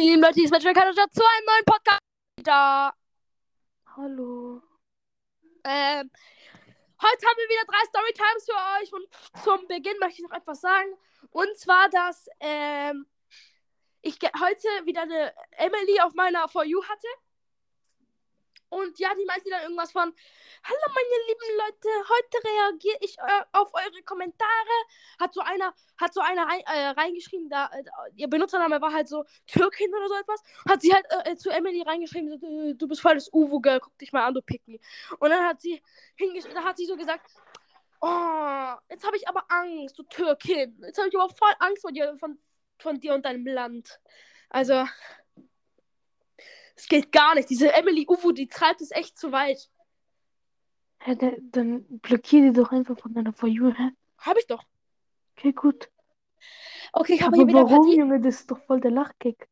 lieben Leute, hier ist Magic Kanada zu einem neuen Podcast. Da. Hallo. Ähm, heute haben wir wieder drei Storytimes für euch und zum Beginn möchte ich noch etwas sagen. Und zwar, dass ähm, ich heute wieder eine Emily auf meiner For You hatte. Und ja, die meinte dann irgendwas von, hallo meine lieben Leute, heute reagiere ich äh, auf eure Kommentare. Hat so einer, hat so einer rein, äh, reingeschrieben, da, äh, ihr Benutzername war halt so Türkin oder so etwas. Hat sie halt äh, zu Emily reingeschrieben, äh, du bist voll das Uwu-Girl, guck dich mal an, du Pick me. Und dann hat sie hingesch- da hat sie so gesagt, oh, jetzt habe ich aber Angst, du Türkin. Jetzt habe ich aber voll Angst vor dir, von, von dir und deinem Land. Also, es geht gar nicht. Diese Emily Uwu, die treibt es echt zu weit. Hä, der, dann blockier die doch einfach von deiner For You, hä? Habe ich doch. Okay, gut. Okay, ich habe hier wieder warum, Junge? Das ist doch voll der Lachkick.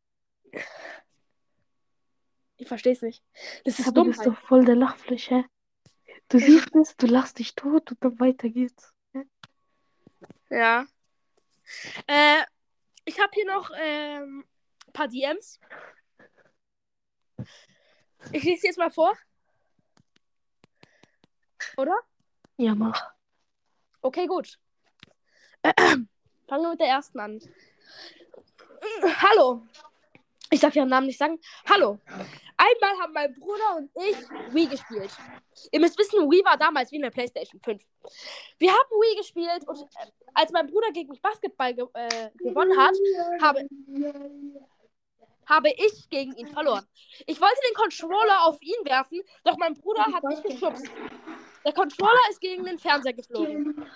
Ich verstehe es nicht. Das ist Aber das ist doch voll der Lachfleisch, hä? Du siehst es, du lachst dich tot und dann weiter geht's. Ja. Äh, ich habe hier noch ähm, ein paar DMs. Ich lese sie jetzt mal vor. Oder? Ja, mach. Okay, gut. Fangen wir mit der ersten an. Hallo. Ich darf ihren Namen nicht sagen. Hallo. Einmal haben mein Bruder und ich Wii gespielt. Ihr müsst wissen, Wii war damals wie eine PlayStation 5. Wir haben Wii gespielt und äh, als mein Bruder gegen mich Basketball ge äh, gewonnen hat, habe, habe ich gegen ihn verloren. Ich wollte den Controller auf ihn werfen, doch mein Bruder hat mich geschubst. Der Controller ist gegen den Fernseher geflogen.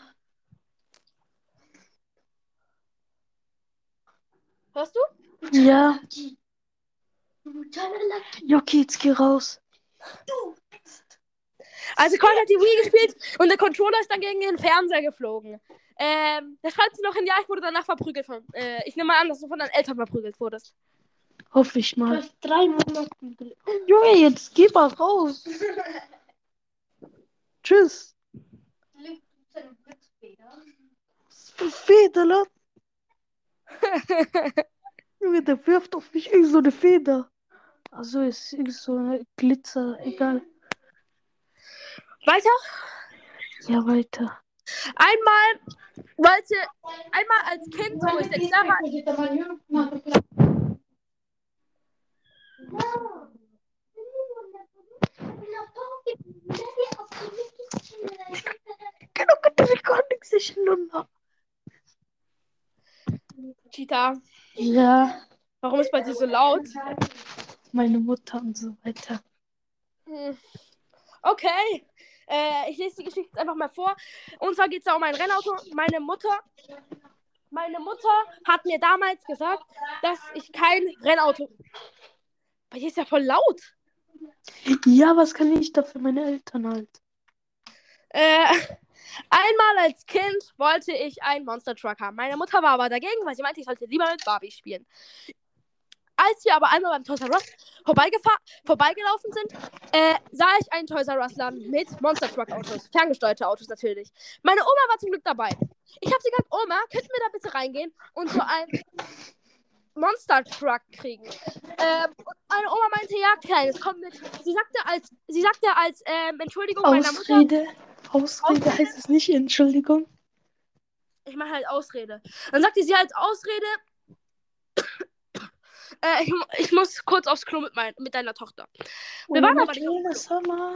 Hörst du? Ja. Okay, jetzt geh raus. Also Colt hat die Wii gespielt und der Controller ist dann gegen den Fernseher geflogen. Ähm, da schreibt sie noch hin, ja, ich wurde danach verprügelt von. Äh, ich nehme mal an, dass du von deinen Eltern verprügelt wurdest. Hoffe ich mal. drei Monate. Junge, jetzt geh mal raus. Tschüss. Feder, Junge, der wirft auf mich irgend so eine Feder. Also ist irgend so eine Glitzer, egal. Weiter. Ja, weiter. Einmal wollte, einmal als Kind, wo ich sechs Jahre Genau, könnte mich Luna. Cheetah, Ja, warum ist bei dir so laut? meine Mutter und so weiter. Hm. Okay. Äh, ich lese die Geschichte jetzt einfach mal vor. Und zwar geht es da um ein Rennauto. Meine Mutter, meine Mutter hat mir damals gesagt, dass ich kein Rennauto. Bei dir ist ja voll laut. Ja, was kann ich da für meine Eltern halt? Äh, einmal als Kind wollte ich einen Monster Truck haben. Meine Mutter war aber dagegen, weil sie meinte, ich sollte lieber mit Barbie spielen. Als wir aber einmal beim Toys R Us vorbeigelaufen sind, äh, sah ich einen Toys R Us Laden mit Monster Truck Autos, ferngesteuerte Autos natürlich. Meine Oma war zum Glück dabei. Ich habe sie gesagt, Oma, könnten wir da bitte reingehen und so einen Monster Truck kriegen? Ähm, meine Oma meinte, ja, Kleines, komm mit. Sie sagte als, sie sagte als ähm, Entschuldigung meiner Mutter, Ausrede. Ausrede heißt es nicht, Entschuldigung. Ich mache halt Ausrede. Dann sagte sie als Ausrede, äh, ich, ich muss kurz aufs Klo mit, mein, mit deiner Tochter. Wir waren aber nicht auf Sommer.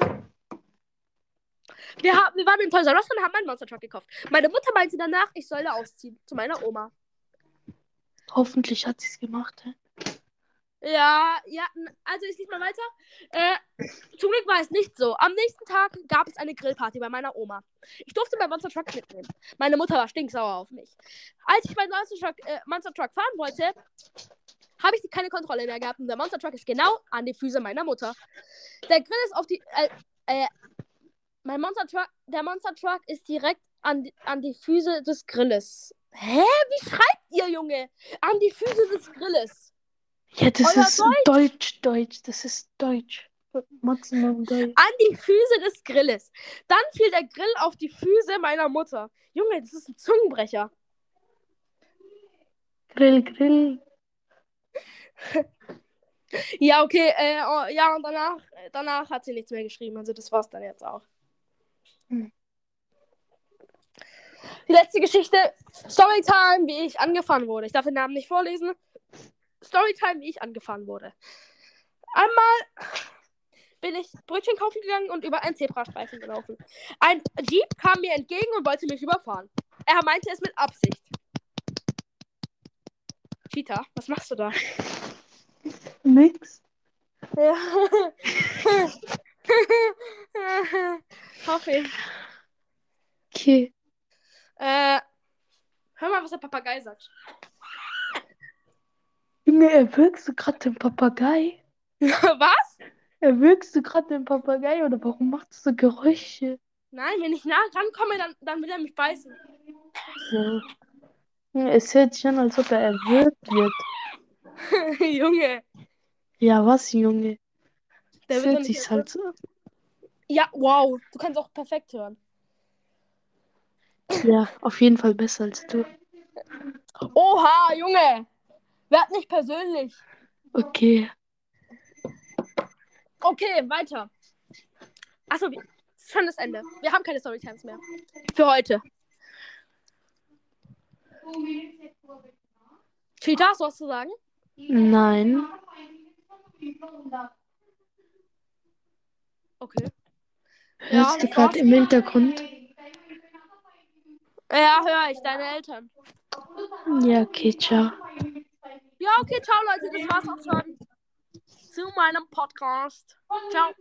Wir, haben, wir waren im Toys R Us und haben einen Monster Truck gekauft. Meine Mutter meinte danach, ich solle ausziehen zu meiner Oma. Hoffentlich hat sie es gemacht. Hä? Ja, ja, also ich lese mal weiter. Äh, zum Glück war es nicht so. Am nächsten Tag gab es eine Grillparty bei meiner Oma. Ich durfte meinen Monster Truck mitnehmen. Meine Mutter war stinksauer auf mich. Als ich meinen Monster Truck, äh, Monster Truck fahren wollte, habe ich keine Kontrolle mehr gehabt. Und der Monster Truck ist genau an die Füße meiner Mutter. Der Grill ist auf die. Äh, äh, mein Monster Truck, der Monster Truck ist direkt an die, an die Füße des Grilles. Hä? Wie schreibt ihr, Junge? An die Füße des Grilles. Ja, das Euer ist Deutsch, Deutsch. Das ist Deutsch. Maximum Deutsch. an die Füße des Grilles. Dann fiel der Grill auf die Füße meiner Mutter. Junge, das ist ein Zungenbrecher. Grill, Grill. Ja, okay, äh, oh, ja, und danach, danach hat sie nichts mehr geschrieben. Also das war's dann jetzt auch. Hm. Die letzte Geschichte, Storytime, wie ich angefahren wurde. Ich darf den Namen nicht vorlesen. Storytime, wie ich angefahren wurde. Einmal bin ich Brötchen kaufen gegangen und über einen Zebrastreifen gelaufen. Ein Jeep kam mir entgegen und wollte mich überfahren. Er meinte es mit Absicht. Cheetah, was machst du da? Nix. Ja. Hoffe ich. Okay. Äh, hör mal, was der Papagei sagt. Junge, erwürgst du gerade den Papagei? was? Erwürgst du gerade den Papagei oder warum machst du so Geräusche? Nein, wenn ich nah rankomme, dann, dann will er mich beißen. So. Es hört sich an, als ob er erwürgt wird. Junge. Ja, was, Junge? Der hört sich halt so. Ja, wow. Du kannst auch perfekt hören. Ja, auf jeden Fall besser als du. Oha, Junge. Werd nicht persönlich. Okay. Okay, weiter. Achso, schon das Ende. Wir haben keine Storytimes mehr. Für heute. Cheetah, hast du was zu sagen? Nein. Okay. Hörst du das gerade im Hintergrund? Ja, höre ich, deine Eltern. Ja, okay, ciao. Ja, okay, ciao Leute, das war's auch schon. Zu meinem Podcast. Ciao.